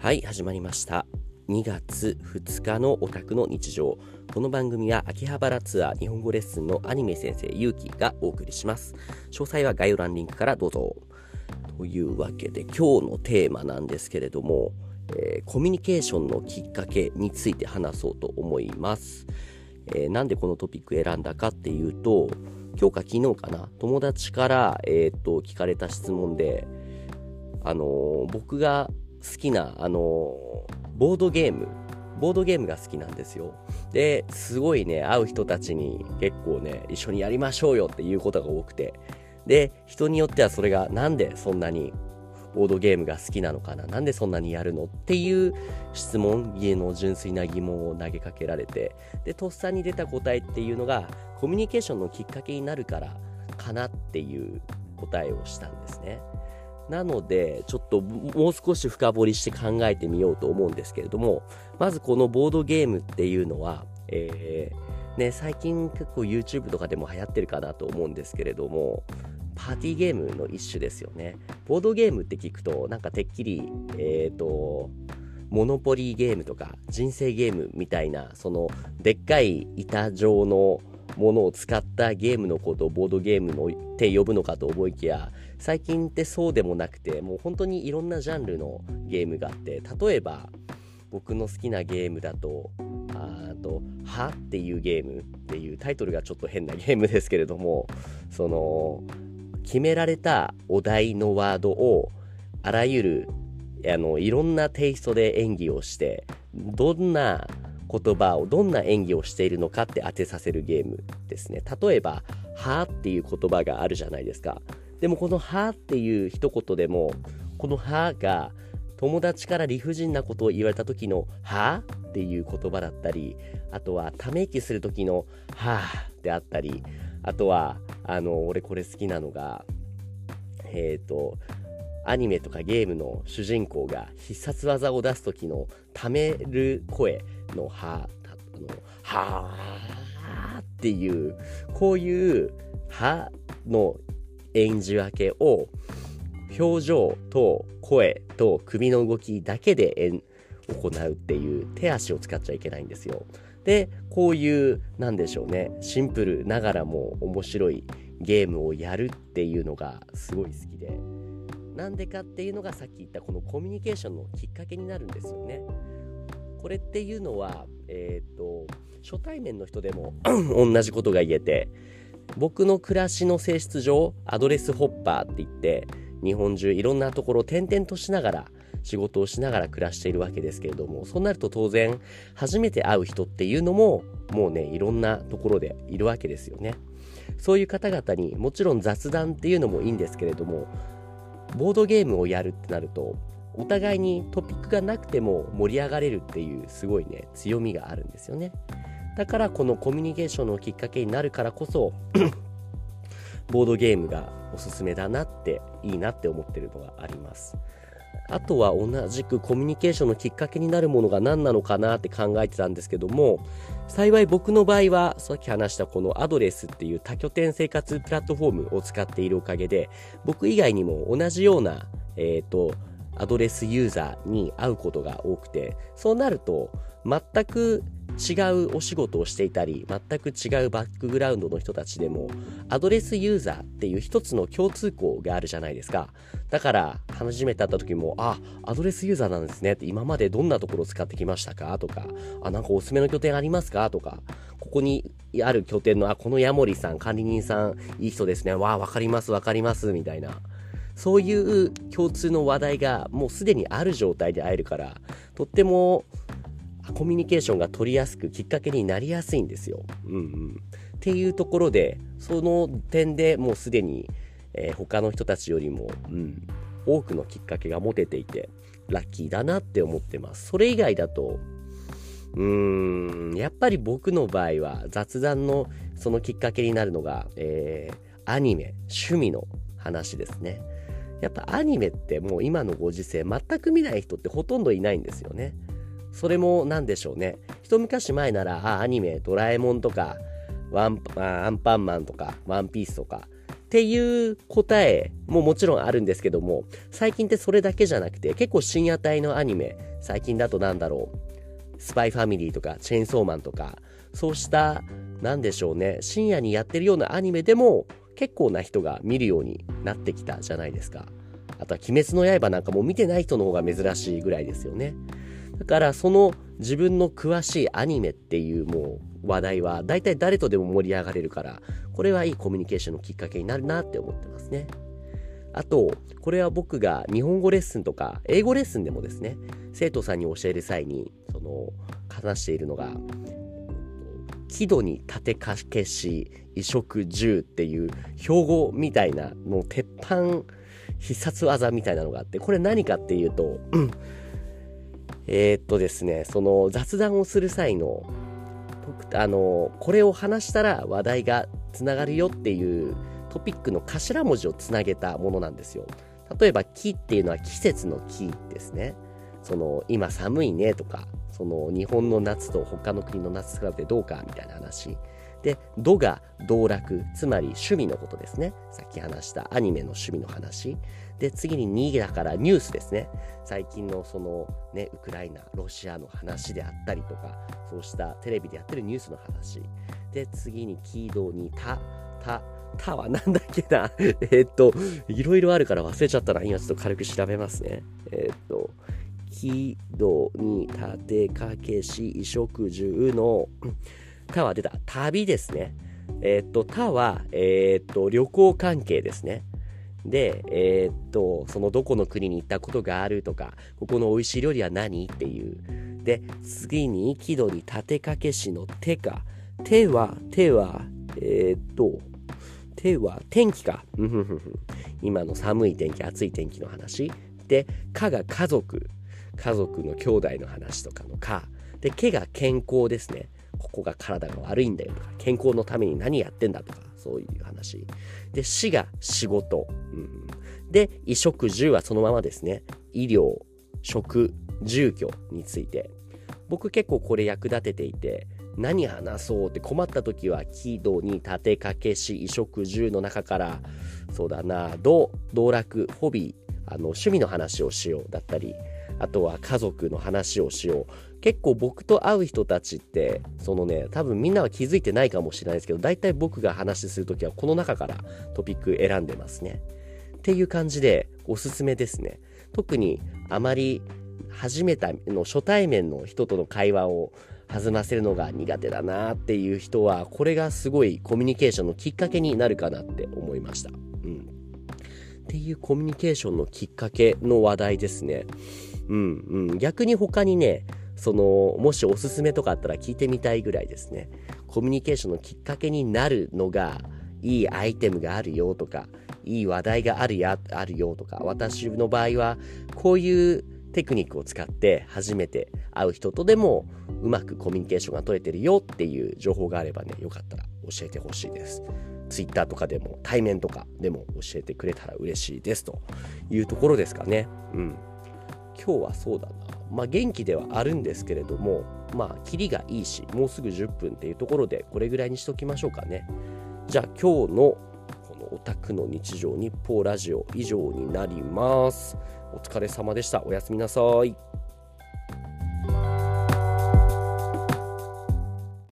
はい始まりました。2月2日のオタクの日常。この番組は秋葉原ツアー日本語レッスンのアニメ先生ゆうきがお送りします。詳細は概要欄リンクからどうぞ。というわけで今日のテーマなんですけれども、えー、コミュニケーションのきっかけについて話そうと思います、えー、なんでこのトピック選んだかっていうと今日か昨日かな友達から、えー、っと聞かれた質問であのー、僕が好きな、あのボードゲーム、ボードゲームが好きなんですよ。で、すごいね、会う人たちに結構ね、一緒にやりましょうよっていうことが多くて。で、人によってはそれがなんでそんなにボードゲームが好きなのかななんでそんなにやるのっていう質問、家の純粋な疑問を投げかけられて、で、とっさに出た答えっていうのが、コミュニケーションのきっかけになるからかなっていう答えをしたんですね。なので、ちょっともう少し深掘りして考えてみようと思うんですけれども、まずこのボードゲームっていうのは、えー、ね、最近結構 YouTube とかでも流行ってるかなと思うんですけれども、パーティーゲームの一種ですよね。ボードゲームって聞くと、なんかてっきり、えっ、ー、と、モノポリーゲームとか人生ゲームみたいな、そのでっかい板状のものを使ったゲームのことをボードゲームのって呼ぶのかと思いきや最近ってそうでもなくてもう本当にいろんなジャンルのゲームがあって例えば僕の好きなゲームだとあと「は」っていうゲームっていうタイトルがちょっと変なゲームですけれどもその決められたお題のワードをあらゆるあのいろんなテイストで演技をしてどんな言葉をどんな演技をしているのかって当てさせるゲームですね。例えば、はっていう言葉があるじゃないですか。でもこのはっていう一言でも、このはが友達から理不尽なことを言われた時のはっていう言葉だったり、あとはため息する時のはであったり、あとは、あの、俺これ好きなのが、えっ、ー、と、アニメとかゲームの主人公が必殺技を出す時のためる声のは、の、はっていう、こういうはの演じ分けを表情と声と首の動きだけで行うっていう手足を使っちゃいけないんですよ。で、こういう、なんでしょうね、シンプルながらも面白いゲームをやるっていうのがすごい好きで、なんでかっていうのがさっき言ったこのコミュニケーションのきっかけになるんですよね。これっていうのは、えっ、ー、と、初対面の人でも 同じことが言えて、僕の暮らしの性質上、アドレスホッパーって言って、日本中いろんなところを転々としながら、仕事をしながら暮らしているわけですけれども、そうなると当然、初めて会う人っていうのも、もうね、いろんなところでいるわけですよね。そういう方々にもちろん雑談っていうのもいいんですけれども、ボードゲームをやるってなると、お互いにトピックがなくても盛り上がれるっていうすごいね強みがあるんですよねだからこのコミュニケーションのきっかけになるからこそ ボードゲームがおすすめだなっていいなって思ってるのがあります。あとは同じくコミュニケーションのきっかけになるものが何なのかなって考えてたんですけども幸い僕の場合はさっき話したこのアドレスっていう多拠点生活プラットフォームを使っているおかげで僕以外にも同じようなえっ、ー、とアドレスユーザーに会うことが多くて、そうなると、全く違うお仕事をしていたり、全く違うバックグラウンドの人たちでも、アドレスユーザーっていう一つの共通項があるじゃないですか。だから、初めて会った時も、あ、アドレスユーザーなんですねって、今までどんなところを使ってきましたかとか、あ、なんかおすすめの拠点ありますかとか、ここにある拠点の、あ、このヤモリさん、管理人さん、いい人ですね。わあ、わかります、わかります、みたいな。そういう共通の話題がもうすでにある状態で会えるからとってもコミュニケーションが取りやすくきっかけになりやすいんですよ。うんうん、っていうところでその点でもうすでに、えー、他の人たちよりも、うん、多くのきっかけが持てていてラッキーだなって思ってます。それ以外だとうーんやっぱり僕の場合は雑談のそのきっかけになるのが、えー、アニメ趣味の話ですね。やっぱアニメってもう今のご時世全く見ない人ってほとんどいないんですよね。それも何でしょうね。一昔前なら、あ、アニメ、ドラえもんとか、ワンアンパンマンとか、ワンピースとか、っていう答えももちろんあるんですけども、最近ってそれだけじゃなくて、結構深夜帯のアニメ、最近だとなんだろう、スパイファミリーとか、チェーンソーマンとか、そうした、なんでしょうね、深夜にやってるようなアニメでも、結構な人が見るようになってきたじゃないですか。あとは鬼滅の刃なんかも見てない人の方が珍しいぐらいですよね。だからその自分の詳しいアニメっていうもう話題は大体誰とでも盛り上がれるからこれはいいコミュニケーションのきっかけになるなって思ってますね。あと、これは僕が日本語レッスンとか英語レッスンでもですね、生徒さんに教える際に、その、話しているのが、木戸に立てかけし、移植銃っていう標語みたいなの鉄板必殺技みたいなのがあって、これ何かっていうと、えー、っとですね、その雑談をする際の、あの、これを話したら話題がつながるよっていうトピックの頭文字をつなげたものなんですよ。例えば、木っていうのは季節の木ですね。その、今寒いねとか、その、日本の夏と他の国の夏比べてどうかみたいな話。で、度が道楽、つまり趣味のことですね。さっき話したアニメの趣味の話。で、次に2だからニュースですね。最近のそのね、ウクライナ、ロシアの話であったりとか、そうしたテレビでやってるニュースの話。で、次にキードにた、た、たはなんだっけな えっと、いろいろあるから忘れちゃったら、今ちょっと軽く調べますね。え、っと、木戸に立てかけし衣食住の、たは出た。旅ですね。え、っと、たは、え、っと、旅行関係ですね。で、え、っと、そのどこの国に行ったことがあるとか、ここの美味しい料理は何っていう。で、次に、木戸に立てかけしの手か。手は、手は、え、っと、手は天気か。今の寒い天気、暑い天気の話。で、かが家族。家族の兄弟の話とかのか。で、けが健康ですね。ここが体が悪いんだよとか、健康のために何やってんだとか、そういう話。で、死が仕事。うん、で、衣食住はそのままですね。医療、食、住居について。僕結構これ役立てていて、何話そうって困った時は喜怒に立てかけし衣食住の中からそうだな道道楽ホビーあの趣味の話をしようだったりあとは家族の話をしよう。結構僕と会う人たちってそのね多分みんなは気づいてないかもしれないですけど大体僕が話する時はこの中からトピック選んでますね。っていう感じでおすすめですね。特にあまり初めたの初対面の人との会話を弾ませるのが苦手だなっていう人は、これがすごいコミュニケーションのきっかけになるかなって思いました。っていうコミュニケーションのきっかけの話題ですね。うんうん。逆に他にね、その、もしおすすめとかあったら聞いてみたいぐらいですね。コミュニケーションのきっかけになるのが、いいアイテムがあるよとか、いい話題があるや、あるよとか、私の場合は、こういうテクニックを使って初めて会う人とでもうまくコミュニケーションが取れてるよっていう情報があればね、よかったら教えてほしいです。Twitter とかでも対面とかでも教えてくれたら嬉しいですというところですかね。うん。今日はそうだな。まあ元気ではあるんですけれども、まあ、キリがいいし、もうすぐ10分っていうところで、これぐらいにしときましょうかね。じゃあ今日のこのオタクの日常日報ラジオ以上になります。お疲れ様でした。おやすみなさい。